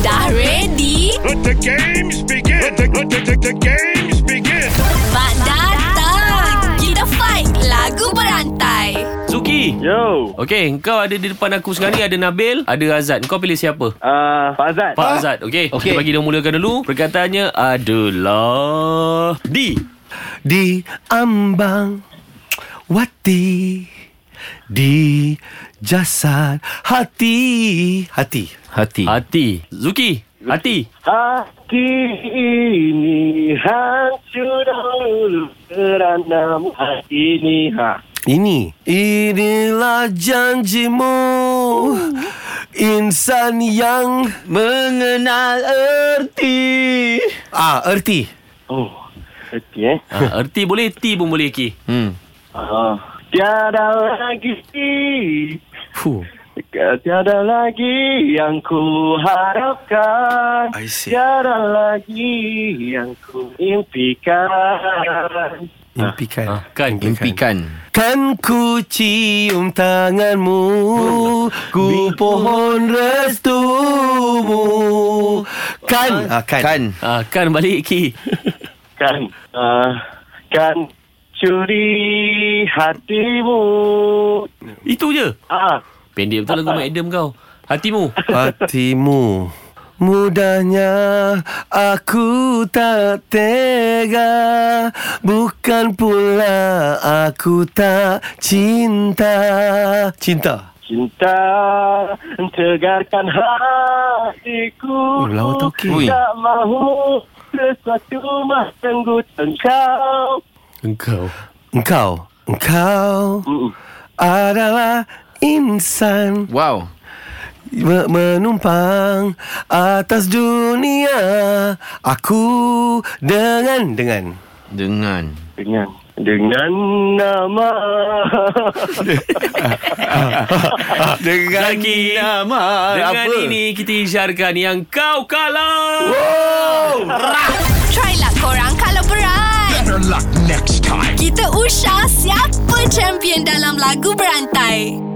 Dah ready? Let the games begin. Let the, let the, the, the games begin. Mak datang! Kita fight lagu berantai. Zuki Yo. Okey, kau ada di depan aku sekarang ni Ada Nabil Ada Azad Kau pilih siapa? Uh, Pak Azad. Pak Azad Okey Okey. Kita bagi dia mulakan dulu Perkataannya adalah D Di ambang Wati Di jasad Hati. Hati. Hati. Hati. Zuki Hati. Hati ini hancur dahulu kerana hati ini. Ha. Ini. Inilah janjimu. Insan yang Mengenal erti. Ah, erti. Oh, hati eh. ha, Erti boleh T pun boleh Ki. Hmm. Ah, tiada lagi Fuh. Tiada lagi yang ku harapkan. I see. Tiada lagi yang ku impikan Impikan ha, Kan? Impikan Kan ku cium tanganmu Ku pohon restumu. Kan? Ah, Kan, kan. ha, Kan balik Ki. Kan. Uh, Kan curi hatimu. Itu je. Ah, Pendek betul lagu Mak Adam kau. Hatimu. Hatimu. Mudahnya aku tak tega. Bukan pula aku tak cinta. Cinta. Cinta tegarkan hatiku. Oh, lawa tauke. Tak mahu sesuatu mengganggu engkau Engkau Engkau Engkau Mm-mm. adalah insan Wow. me- menumpang atas dunia Aku dengan dengan Dengan. Dengan Dengan nama dengan Lagi nama Dengan apa? ini kita isyaratkan yang kau kalah Try lah korang kalau berat. Better luck next. Kita usah siapa champion dalam lagu berantai.